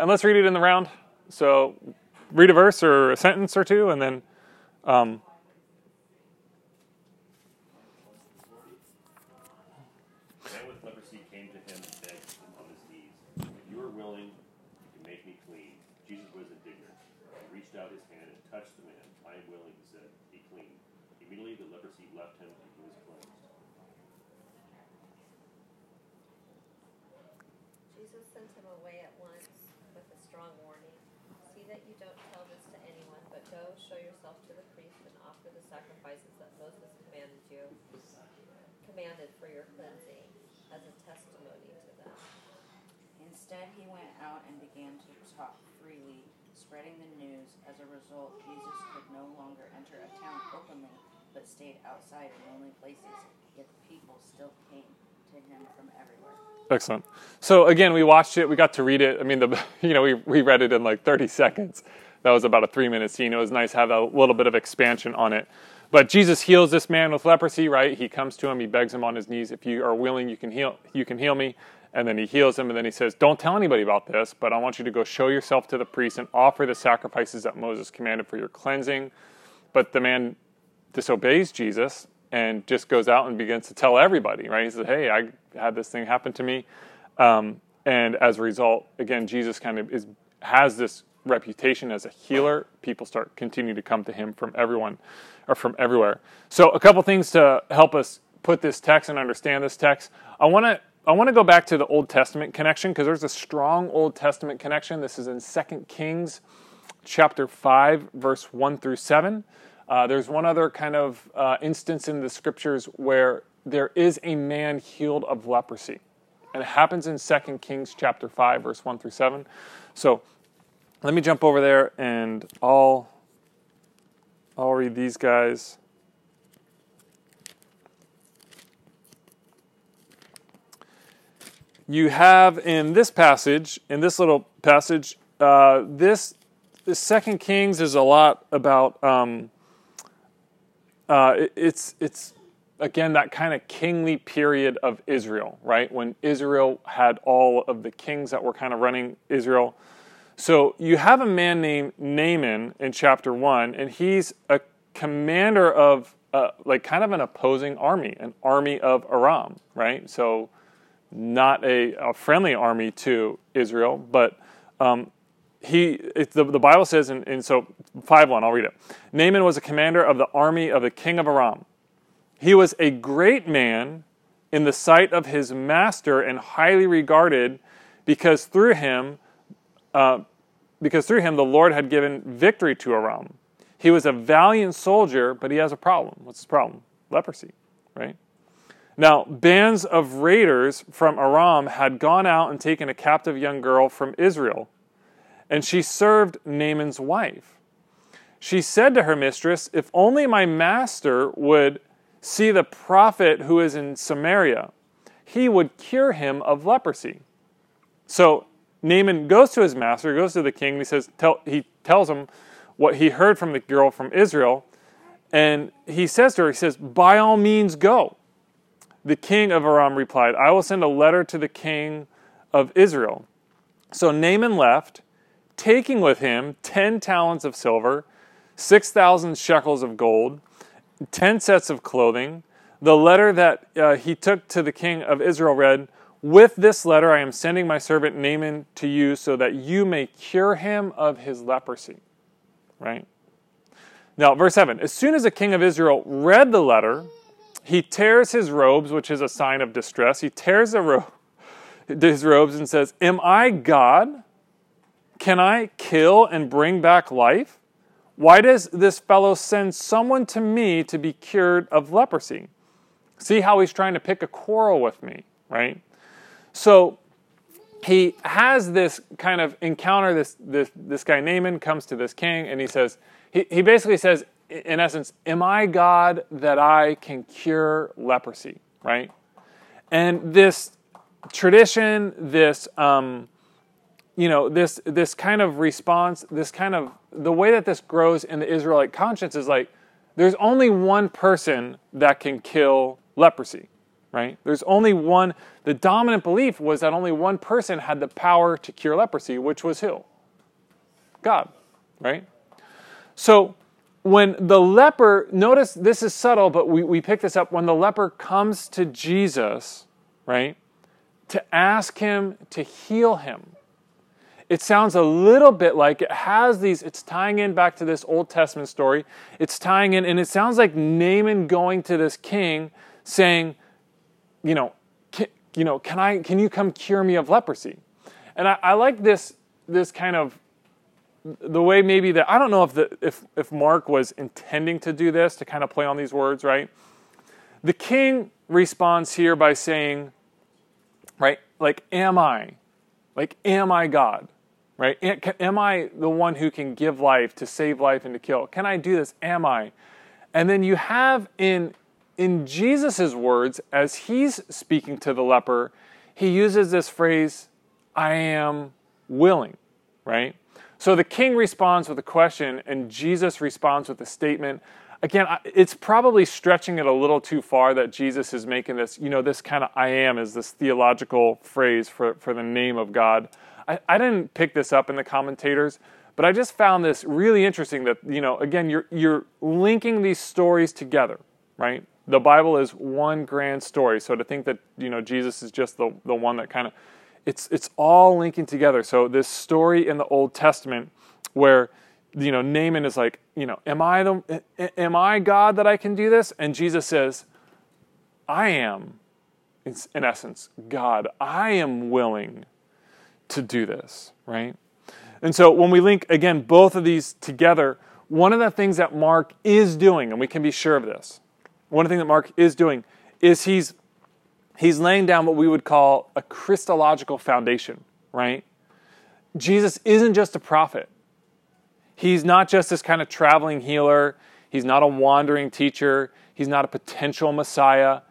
And let's read it in the round. So read a verse or a sentence or two, and then. Um, man with leprosy came to him and begged him on his knees, If you are willing, you can make me clean. Jesus was indignant. He reached out his hand and touched the man. I am willing, he said, be clean. Immediately the leprosy left him and he was cleansed. Jesus sent him away at once with a strong warning. See that you don't tell this to anyone, but go show yourself to the priest and offer the sacrifices that Moses commanded you, commanded for your cleansing, as a testimony to them. Instead, he went out and began to talk freely, spreading the news. As a result, Jesus could no longer enter a town openly, but stayed outside in lonely places. Yet the people still came to him from everywhere. Excellent. So again, we watched it. We got to read it. I mean, the you know we we read it in like 30 seconds. That was about a three minute scene. It was nice to have a little bit of expansion on it. But Jesus heals this man with leprosy. Right? He comes to him. He begs him on his knees, "If you are willing, you can heal. You can heal me." And then he heals him. And then he says, "Don't tell anybody about this, but I want you to go show yourself to the priest and offer the sacrifices that Moses commanded for your cleansing." But the man disobeys Jesus and just goes out and begins to tell everybody, right? He says, Hey, I had this thing happen to me. Um, and as a result, again, Jesus kind of is, has this reputation as a healer. People start continue to come to him from everyone or from everywhere. So a couple things to help us put this text and understand this text. I want to I want to go back to the Old Testament connection because there's a strong Old Testament connection. This is in 2 Kings chapter 5 verse 1 through 7. Uh, there's one other kind of uh, instance in the scriptures where there is a man healed of leprosy. And it happens in 2 Kings chapter 5, verse 1 through 7. So let me jump over there and I'll, I'll read these guys. You have in this passage, in this little passage, uh, this, this Second Kings is a lot about um, uh, it, it's it's again that kind of kingly period of Israel, right? When Israel had all of the kings that were kind of running Israel. So you have a man named Naaman in chapter one, and he's a commander of uh, like kind of an opposing army, an army of Aram, right? So not a, a friendly army to Israel, but um, he the, the Bible says, and, and so 5 1, I'll read it. Naaman was a commander of the army of the king of Aram. He was a great man in the sight of his master and highly regarded because through him, uh, because through him the Lord had given victory to Aram. He was a valiant soldier, but he has a problem. What's his problem? Leprosy, right? Now, bands of raiders from Aram had gone out and taken a captive young girl from Israel and she served Naaman's wife. She said to her mistress, If only my master would see the prophet who is in Samaria, he would cure him of leprosy. So Naaman goes to his master, goes to the king, and he says, tell, he tells him what he heard from the girl from Israel, and he says to her, he says, By all means go. The king of Aram replied, I will send a letter to the king of Israel. So Naaman left taking with him 10 talents of silver, 6,000 shekels of gold, 10 sets of clothing. The letter that uh, he took to the king of Israel read, With this letter I am sending my servant Naaman to you so that you may cure him of his leprosy. Right? Now, verse 7 As soon as the king of Israel read the letter, he tears his robes, which is a sign of distress. He tears ro- his robes and says, Am I God? Can I kill and bring back life? Why does this fellow send someone to me to be cured of leprosy? See how he's trying to pick a quarrel with me, right? So he has this kind of encounter. This, this, this guy Naaman comes to this king and he says, he, he basically says, in essence, Am I God that I can cure leprosy, right? And this tradition, this, um, you know this this kind of response this kind of the way that this grows in the israelite conscience is like there's only one person that can kill leprosy right? There's only one, the dominant belief was that only one person had the power to cure leprosy, which was who? God, right? So when the leper, notice this is subtle, but we, we pick this up. When the leper comes to Jesus, right, to ask him to heal him, it sounds a little bit like it has these, it's tying in back to this Old Testament story. It's tying in, and it sounds like Naaman going to this king saying, you know, can, you know, can I, can you come cure me of leprosy? And I, I like this, this kind of the way maybe that I don't know if the if if Mark was intending to do this to kind of play on these words, right? The king responds here by saying, right, like, am I? Like, am I God? Right? Am I the one who can give life, to save life, and to kill? Can I do this? Am I? And then you have in in Jesus' words, as he's speaking to the leper, he uses this phrase, I am willing, right? So the king responds with a question, and Jesus responds with a statement. Again, it's probably stretching it a little too far that Jesus is making this, you know, this kind of I am is this theological phrase for, for the name of God. I, I didn't pick this up in the commentators, but I just found this really interesting that, you know, again, you're, you're linking these stories together, right? The Bible is one grand story. So to think that, you know, Jesus is just the, the one that kind of it's it's all linking together. So this story in the Old Testament where you know Naaman is like, you know, am I the am I God that I can do this? And Jesus says, I am in essence God. I am willing to do this, right? And so when we link again both of these together, one of the things that Mark is doing, and we can be sure of this, one things that Mark is doing is he's he's laying down what we would call a Christological foundation, right? Jesus isn't just a prophet. He's not just this kind of traveling healer. He's not a wandering teacher. He's not a potential Messiah.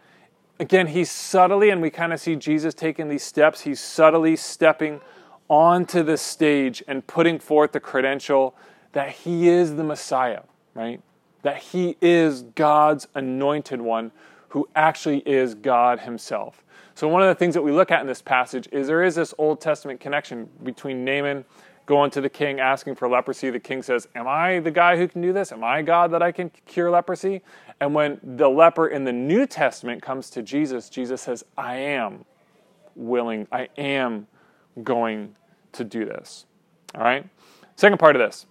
Again, he's subtly, and we kind of see Jesus taking these steps, he's subtly stepping onto the stage and putting forth the credential that he is the Messiah, right? That he is God's anointed one who actually is God Himself. So, one of the things that we look at in this passage is there is this Old Testament connection between Naaman going to the king asking for leprosy. The king says, Am I the guy who can do this? Am I God that I can cure leprosy? And when the leper in the New Testament comes to Jesus, Jesus says, I am willing, I am going to do this. All right? Second part of this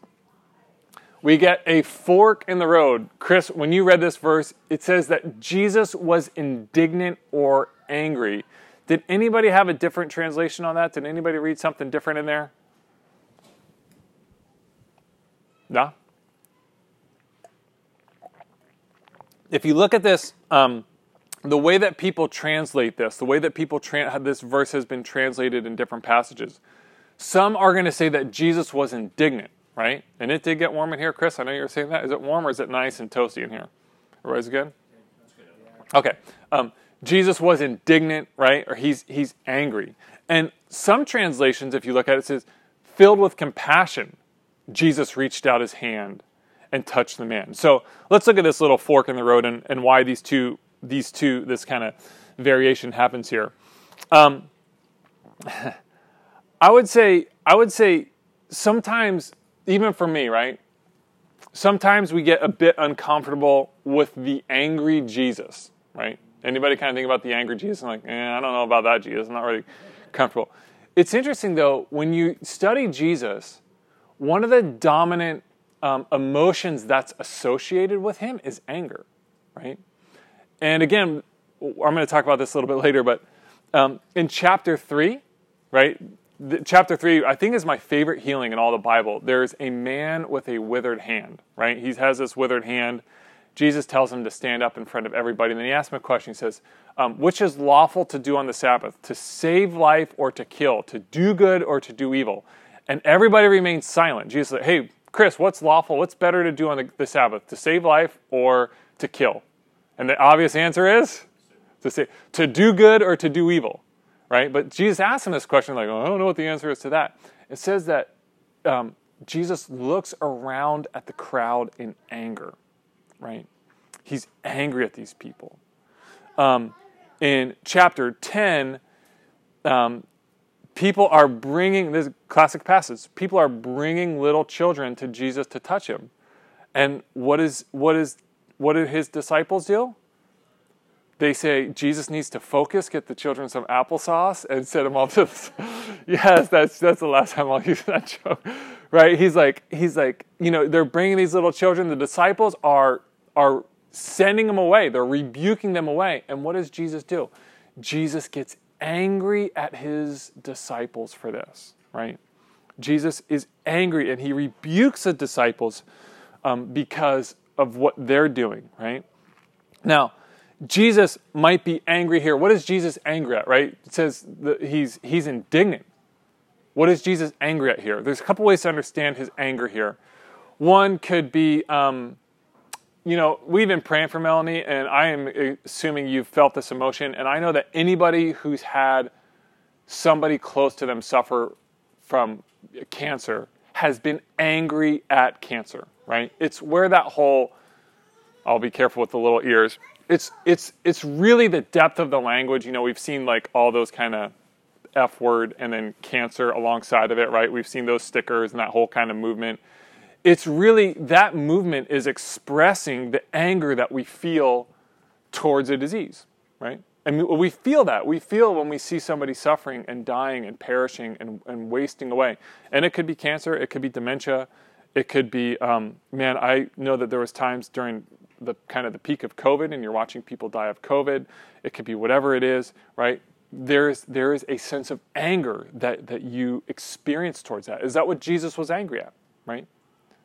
we get a fork in the road. Chris, when you read this verse, it says that Jesus was indignant or angry. Did anybody have a different translation on that? Did anybody read something different in there? No? If you look at this, um, the way that people translate this, the way that people tra- this verse has been translated in different passages, some are going to say that Jesus was indignant right? And it did get warm in here, Chris. I know you were saying that. Is it warm or is it nice and toasty in here? Everybody's good? Okay. Um, Jesus was indignant, right? Or he's he's angry. And some translations, if you look at it, says, filled with compassion, Jesus reached out his hand and touched the man. So let's look at this little fork in the road and, and why these two these two this kind of variation happens here. Um, I would say I would say sometimes even for me, right? Sometimes we get a bit uncomfortable with the angry Jesus, right? Anybody kind of think about the angry Jesus I'm like, eh, I don't know about that Jesus. I'm not really comfortable. It's interesting though, when you study Jesus, one of the dominant um, emotions that's associated with him is anger, right? And again, I'm going to talk about this a little bit later, but um, in chapter three, right, the, chapter 3 i think is my favorite healing in all the bible. There's a man with a withered hand right? He has this withered hand. Jesus tells him to stand up in front of everybody. And then he asks him a question. He says um, which is lawful to do on the sabbath to save life or to kill to do good or to do evil? And everybody remains silent. Jesus said hey chris what's lawful? What's better to do on the, the sabbath to save life or to kill? And the obvious answer is to say to do good or to do evil right? But Jesus asked him this question, like, oh, I don't know what the answer is to that. It says that um, Jesus looks around at the crowd in anger, right? He's angry at these people. Um, in chapter 10, um, people are bringing this classic passage. People are bringing little children to Jesus to touch him, and what is what is what do his disciples do? They say Jesus needs to focus, get the children some applesauce, and set them off to. The, yes, that's that's the last time I'll use that joke, right? He's like he's like you know they're bringing these little children. The disciples are are sending them away. They're rebuking them away. And what does Jesus do? Jesus gets angry at his disciples for this, right? Jesus is angry and he rebukes the disciples um, because of what they're doing, right? Now, Jesus might be angry here. What is Jesus angry at, right? It says he's, he's indignant. What is Jesus angry at here? There's a couple ways to understand his anger here. One could be, um, you know, we've been praying for Melanie, and I am assuming you've felt this emotion. And I know that anybody who's had somebody close to them suffer from cancer has been angry at cancer, right? It's where that whole, I'll be careful with the little ears. It's it's it's really the depth of the language. You know, we've seen like all those kind of F word and then cancer alongside of it, right? We've seen those stickers and that whole kind of movement it's really that movement is expressing the anger that we feel towards a disease, right? And we feel that. We feel when we see somebody suffering and dying and perishing and, and wasting away. And it could be cancer, it could be dementia, it could be, um, man, I know that there was times during the kind of the peak of COVID and you're watching people die of COVID. It could be whatever it is, right? There's, there is a sense of anger that, that you experience towards that. Is that what Jesus was angry at, right?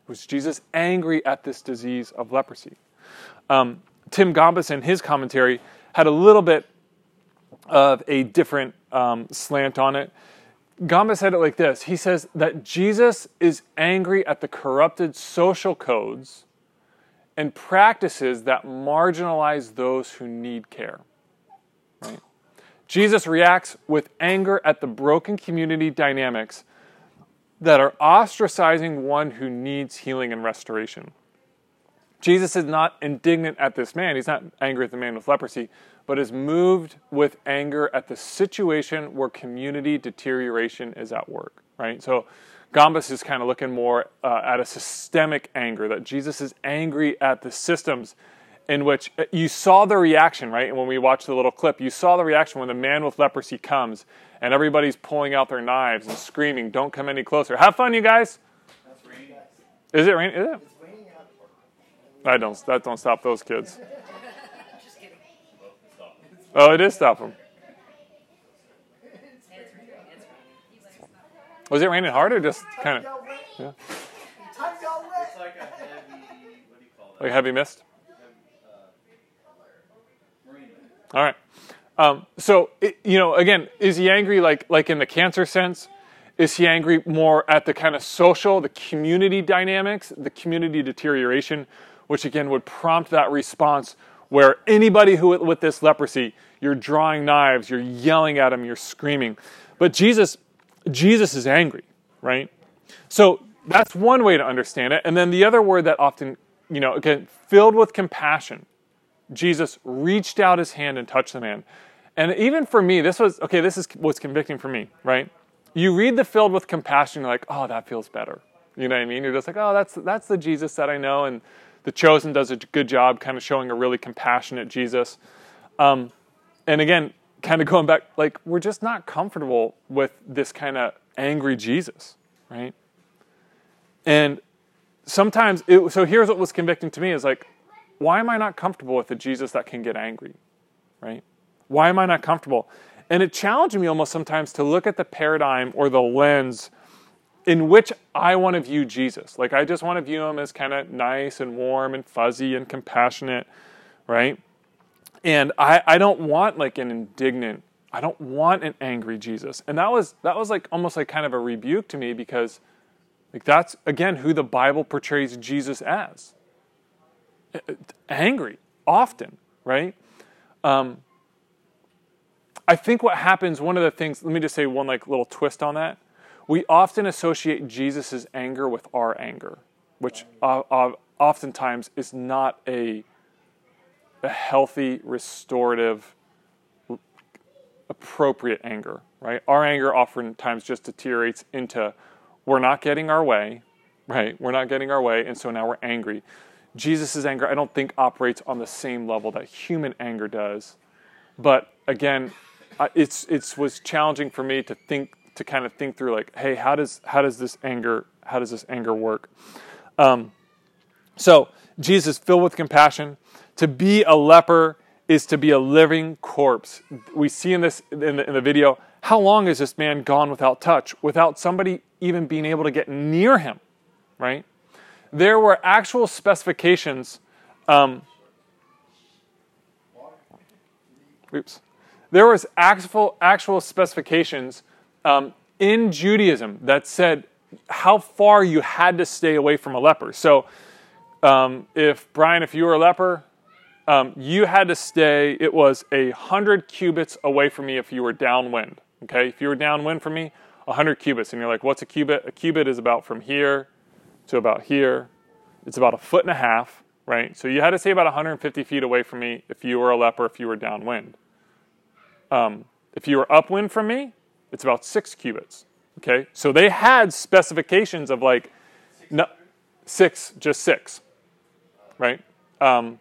Was Jesus angry at this disease of leprosy? Um, Tim Gombis, in his commentary, had a little bit of a different um, slant on it. Gombis said it like this He says that Jesus is angry at the corrupted social codes and practices that marginalize those who need care. Right? Jesus reacts with anger at the broken community dynamics that are ostracizing one who needs healing and restoration. Jesus is not indignant at this man. He's not angry at the man with leprosy, but is moved with anger at the situation where community deterioration is at work, right? So Gombis is kind of looking more uh, at a systemic anger, that Jesus is angry at the systems in which uh, you saw the reaction, right? And when we watched the little clip, you saw the reaction when the man with leprosy comes and everybody's pulling out their knives and screaming, "Don't come any closer!" Have fun, you guys. Is it raining? Is it? I don't. That don't stop those kids. Oh, it is stop them. Was it raining hard or just kind of? Yeah. Like a heavy, what do you call that? Like heavy mist. All right. Um, so, it, you know, again, is he angry like like in the cancer sense? Is he angry more at the kind of social, the community dynamics, the community deterioration, which again would prompt that response where anybody who with this leprosy, you're drawing knives, you're yelling at him, you're screaming. But Jesus, Jesus is angry, right? So that's one way to understand it. And then the other word that often, you know, again, filled with compassion. Jesus reached out his hand and touched the man. And even for me, this was okay, this is what's convicting for me, right? You read the filled with compassion, you're like, oh, that feels better. You know what I mean? You're just like, oh, that's that's the Jesus that I know, and the chosen does a good job kind of showing a really compassionate Jesus. Um, and again, kind of going back, like we're just not comfortable with this kind of angry Jesus, right? And sometimes, it, so here's what was convicting to me is like, why am I not comfortable with a Jesus that can get angry, right? Why am I not comfortable? And it challenged me almost sometimes to look at the paradigm or the lens in which I want to view Jesus. Like, I just want to view him as kind of nice and warm and fuzzy and compassionate, right? And I, I don't want like an indignant, I don't want an angry Jesus. And that was that was like almost like kind of a rebuke to me because like that's again who the Bible portrays Jesus as. Angry, often, right? Um, I think what happens, one of the things, let me just say one like little twist on that. We often associate Jesus' anger with our anger, which uh, uh, oftentimes is not a, a healthy, restorative appropriate anger, right? Our anger oftentimes just deteriorates into we're not getting our way, right? We're not getting our way, and so now we're angry. Jesus' anger, I don't think, operates on the same level that human anger does. But again, it's it's was challenging for me to think to kind of think through like, hey, how does how does this anger how does this anger work? Um, so Jesus, filled with compassion, to be a leper is to be a living corpse. We see in this in the, in the video how long is this man gone without touch, without somebody even being able to get near him, right? There were actual specifications. Um, oops. There was actual actual specifications um, in Judaism that said how far you had to stay away from a leper. So, um, if Brian, if you were a leper, um, you had to stay. It was a hundred cubits away from me if you were downwind. Okay, if you were downwind from me, a hundred cubits, and you're like, "What's a cubit?" A cubit is about from here to about here. It's about a foot and a half, right? So you had to stay about 150 feet away from me if you were a leper, if you were downwind. Um, if you were upwind from me, it's about six cubits. Okay, so they had specifications of like, no, six, just six, right? Um,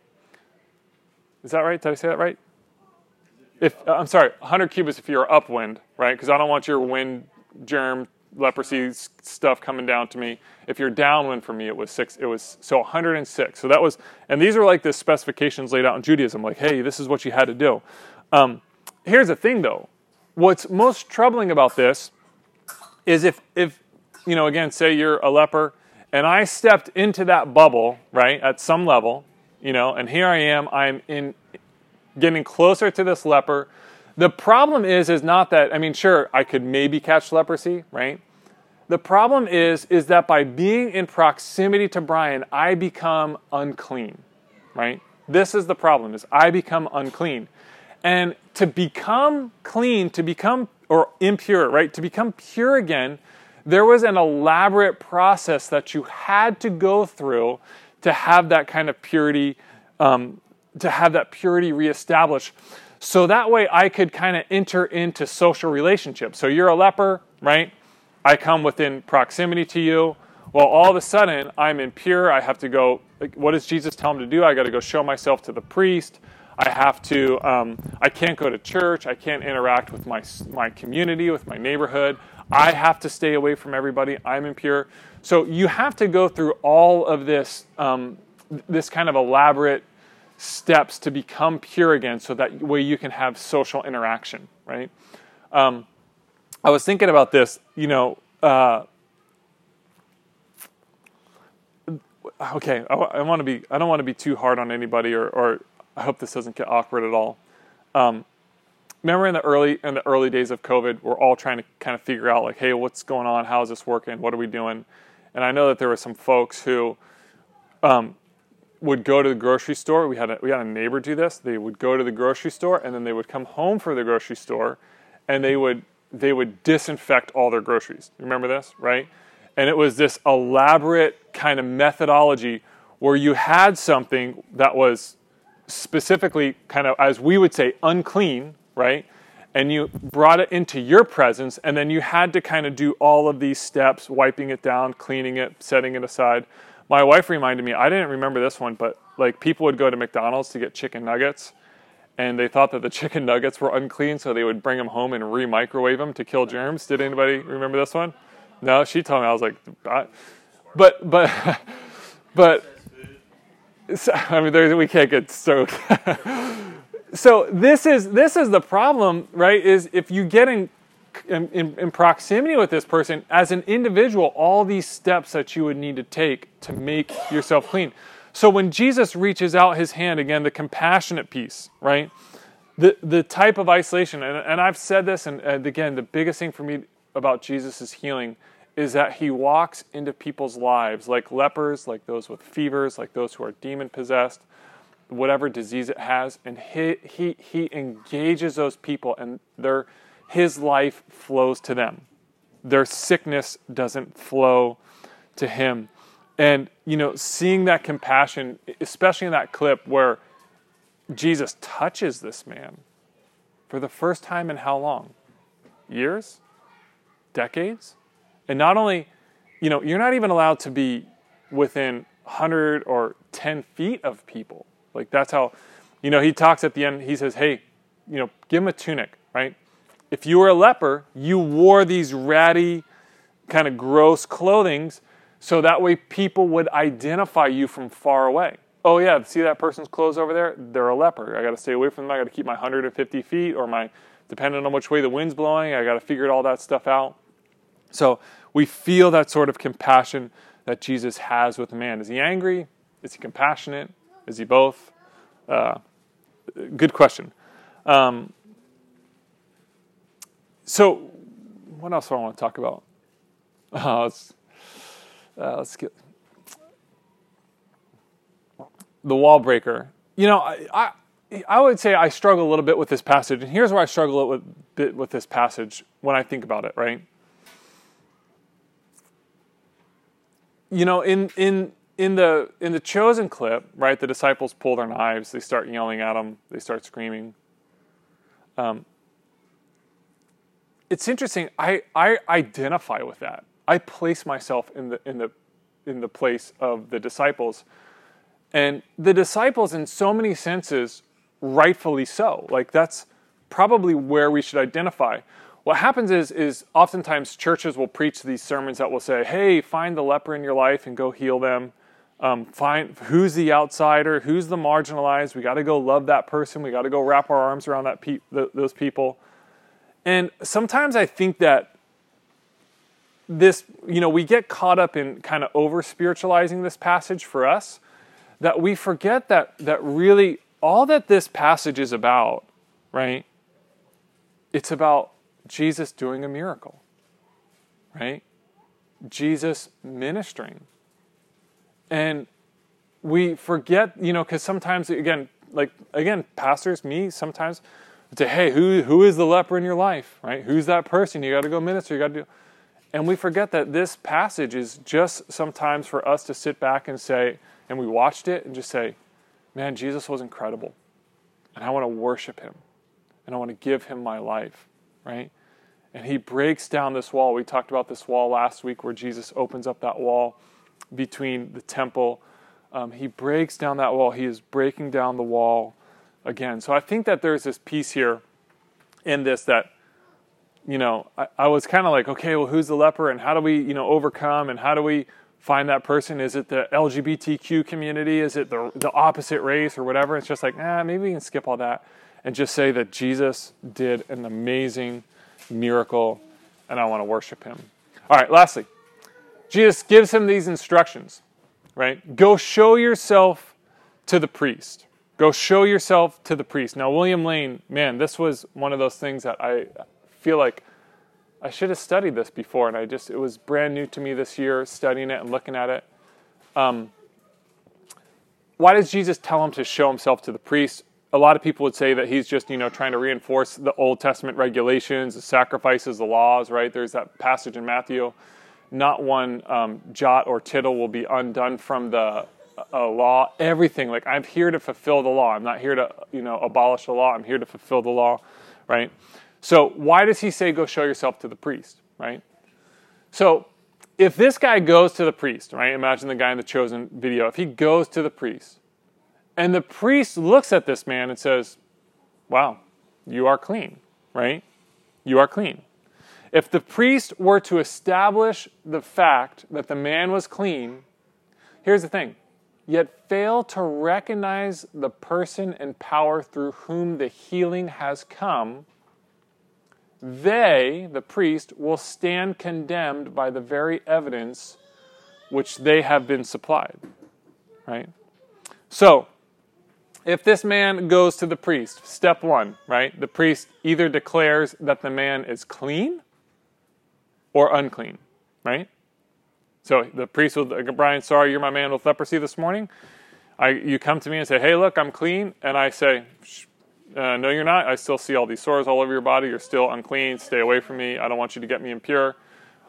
is that right? Did I say that right? If uh, I'm sorry, 100 cubits if you're upwind, right? Because I don't want your wind germ leprosy stuff coming down to me. If you're downwind for me, it was six. It was so 106. So that was, and these are like the specifications laid out in Judaism. Like, hey, this is what you had to do. Um, here's the thing, though. What's most troubling about this is if, if, you know, again, say you're a leper and I stepped into that bubble, right, at some level, you know, and here I am, I'm in getting closer to this leper. The problem is, is not that, I mean, sure, I could maybe catch leprosy, right? The problem is, is that by being in proximity to Brian, I become unclean, right? This is the problem, is I become unclean. And to become clean, to become or impure, right? To become pure again, there was an elaborate process that you had to go through to have that kind of purity, um, to have that purity reestablished. So that way I could kind of enter into social relationships. So you're a leper, right? I come within proximity to you. Well, all of a sudden I'm impure. I have to go, like, what does Jesus tell him to do? I got to go show myself to the priest. I have to, um, I can't go to church. I can't interact with my, my community, with my neighborhood. I have to stay away from everybody. I'm impure. So you have to go through all of this, um, this kind of elaborate steps to become pure again so that way you can have social interaction, right? Um, I was thinking about this, you know. Uh, okay, I, I want to be. I don't want to be too hard on anybody, or, or I hope this doesn't get awkward at all. Um, remember in the early in the early days of COVID, we're all trying to kind of figure out like, hey, what's going on? How is this working? What are we doing? And I know that there were some folks who um, would go to the grocery store. We had a, we had a neighbor do this. They would go to the grocery store and then they would come home from the grocery store, and they would they would disinfect all their groceries. Remember this, right? And it was this elaborate kind of methodology where you had something that was specifically kind of, as we would say, unclean, right? And you brought it into your presence, and then you had to kind of do all of these steps wiping it down, cleaning it, setting it aside. My wife reminded me, I didn't remember this one, but like people would go to McDonald's to get chicken nuggets, and they thought that the chicken nuggets were unclean, so they would bring them home and re microwave them to kill germs. Did anybody remember this one? No, she told me. I was like, but, but, but, so, I mean, we can't get so. So this is this is the problem, right? Is if you get in, in, in proximity with this person as an individual, all these steps that you would need to take to make yourself clean. So when Jesus reaches out his hand again, the compassionate piece, right? The the type of isolation, and, and I've said this, and, and again, the biggest thing for me about Jesus' healing is that he walks into people's lives like lepers, like those with fevers, like those who are demon possessed, whatever disease it has, and he, he, he engages those people and their, his life flows to them. Their sickness doesn't flow to him. And, you know, seeing that compassion, especially in that clip where Jesus touches this man, for the first time in how long? Years? Decades? And not only, you know, you're not even allowed to be within 100 or 10 feet of people. Like that's how, you know, he talks at the end, he says, hey, you know, give him a tunic, right? If you were a leper, you wore these ratty, kind of gross clothings so that way people would identify you from far away. Oh, yeah, see that person's clothes over there? They're a leper. I got to stay away from them. I got to keep my 150 feet or my, depending on which way the wind's blowing, I got to figure all that stuff out. So we feel that sort of compassion that Jesus has with man. Is he angry? Is he compassionate? Is he both? Uh, good question. Um, so, what else do I want to talk about? Uh, let's, uh, let's get the wall breaker. You know, I, I, I would say I struggle a little bit with this passage, and here's where I struggle a bit with this passage when I think about it. Right? You know, in in in the in the chosen clip, right? The disciples pull their knives. They start yelling at them. They start screaming. Um, it's interesting. I I identify with that. I place myself in the in the in the place of the disciples. And the disciples in so many senses rightfully so. Like that's probably where we should identify. What happens is is oftentimes churches will preach these sermons that will say, "Hey, find the leper in your life and go heal them." Um, find who's the outsider, who's the marginalized. We got to go love that person. We got to go wrap our arms around that pe- those people. And sometimes I think that this, you know, we get caught up in kind of over spiritualizing this passage for us that we forget that that really all that this passage is about, right? It's about Jesus doing a miracle. Right? Jesus ministering. And we forget, you know, because sometimes again, like again, pastors, me, sometimes say, hey, who who is the leper in your life? Right? Who's that person? You gotta go minister, you gotta do and we forget that this passage is just sometimes for us to sit back and say, and we watched it and just say, man, Jesus was incredible. And I want to worship him. And I want to give him my life, right? And he breaks down this wall. We talked about this wall last week where Jesus opens up that wall between the temple. Um, he breaks down that wall. He is breaking down the wall again. So I think that there's this piece here in this that you know, I, I was kind of like, okay, well, who's the leper and how do we, you know, overcome and how do we find that person? Is it the LGBTQ community? Is it the, the opposite race or whatever? It's just like, ah, maybe we can skip all that and just say that Jesus did an amazing miracle and I want to worship him. All right, lastly, Jesus gives him these instructions, right? Go show yourself to the priest. Go show yourself to the priest. Now, William Lane, man, this was one of those things that I feel like I should have studied this before, and I just, it was brand new to me this year, studying it and looking at it. Um, why does Jesus tell him to show himself to the priest? A lot of people would say that he's just, you know, trying to reinforce the Old Testament regulations, the sacrifices, the laws, right? There's that passage in Matthew. Not one um, jot or tittle will be undone from the uh, law. Everything, like I'm here to fulfill the law. I'm not here to, you know, abolish the law. I'm here to fulfill the law, right? So, why does he say, go show yourself to the priest, right? So, if this guy goes to the priest, right? Imagine the guy in the chosen video. If he goes to the priest, and the priest looks at this man and says, wow, you are clean, right? You are clean. If the priest were to establish the fact that the man was clean, here's the thing, yet fail to recognize the person and power through whom the healing has come, they, the priest, will stand condemned by the very evidence which they have been supplied. Right? So, if this man goes to the priest, step one, right? The priest either declares that the man is clean or unclean, right? So the priest will, Brian, sorry, you're my man with leprosy this morning. I, you come to me and say, hey, look, I'm clean. And I say, uh, no, you're not. I still see all these sores all over your body. You're still unclean. Stay away from me. I don't want you to get me impure.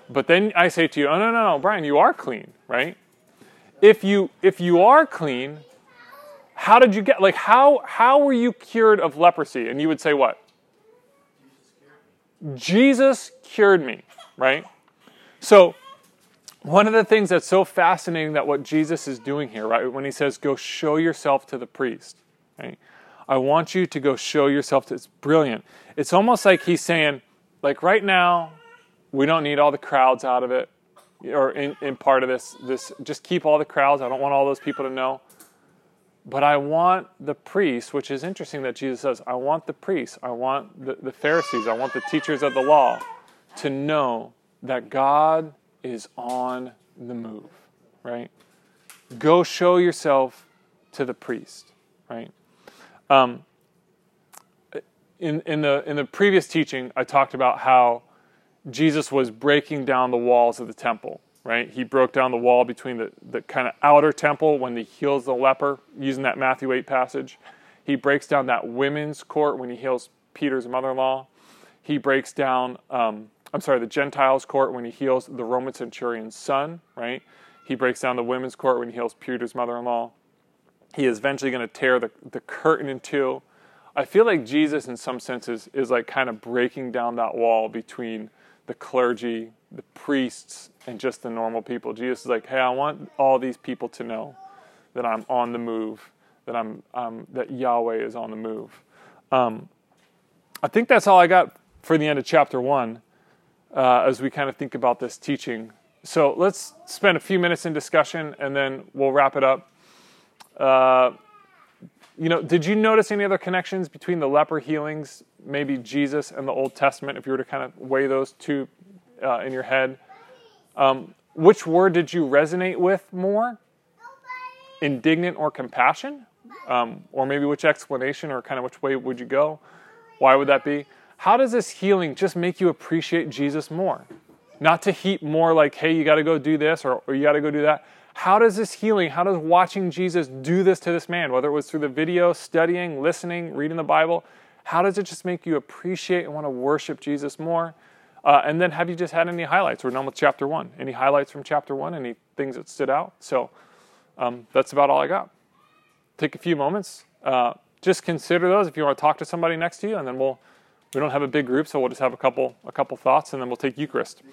But then I say to you, oh, no, no, no, Brian, you are clean, right? If you, if you are clean, how did you get, like, how, how were you cured of leprosy? And you would say what? Jesus cured me, right? So, one of the things that's so fascinating that what Jesus is doing here, right, when he says, go show yourself to the priest, right? I want you to go show yourself to, it's brilliant. It's almost like he's saying, like right now, we don't need all the crowds out of it, or in, in part of this, this, just keep all the crowds. I don't want all those people to know. But I want the priests, which is interesting that Jesus says, I want the priests, I want the, the Pharisees, I want the teachers of the law to know that God is on the move, right? Go show yourself to the priest, right? Um, in, in, the, in the previous teaching, I talked about how Jesus was breaking down the walls of the temple, right? He broke down the wall between the, the kind of outer temple when he heals the leper, using that Matthew 8 passage. He breaks down that women's court when he heals Peter's mother in law. He breaks down, um, I'm sorry, the Gentiles' court when he heals the Roman centurion's son, right? He breaks down the women's court when he heals Peter's mother in law. He is eventually going to tear the, the curtain in two. I feel like Jesus, in some senses, is like kind of breaking down that wall between the clergy, the priests, and just the normal people. Jesus is like, hey, I want all these people to know that I'm on the move, that I'm um, that Yahweh is on the move. Um, I think that's all I got for the end of chapter one, uh, as we kind of think about this teaching. So let's spend a few minutes in discussion, and then we'll wrap it up. Uh, you know, did you notice any other connections between the leper healings, maybe Jesus and the Old Testament, if you were to kind of weigh those two uh, in your head? Um, which word did you resonate with more? Indignant or compassion? Um, or maybe which explanation or kind of which way would you go? Why would that be? How does this healing just make you appreciate Jesus more? Not to heap more like, hey, you got to go do this or, or you got to go do that. How does this healing, how does watching Jesus do this to this man, whether it was through the video, studying, listening, reading the Bible, how does it just make you appreciate and want to worship Jesus more? Uh, and then have you just had any highlights? We're done with chapter one. Any highlights from chapter one? Any things that stood out? So um, that's about all I got. Take a few moments. Uh, just consider those if you want to talk to somebody next to you, and then we'll. We don't have a big group, so we'll just have a couple a couple thoughts, and then we'll take Eucharist.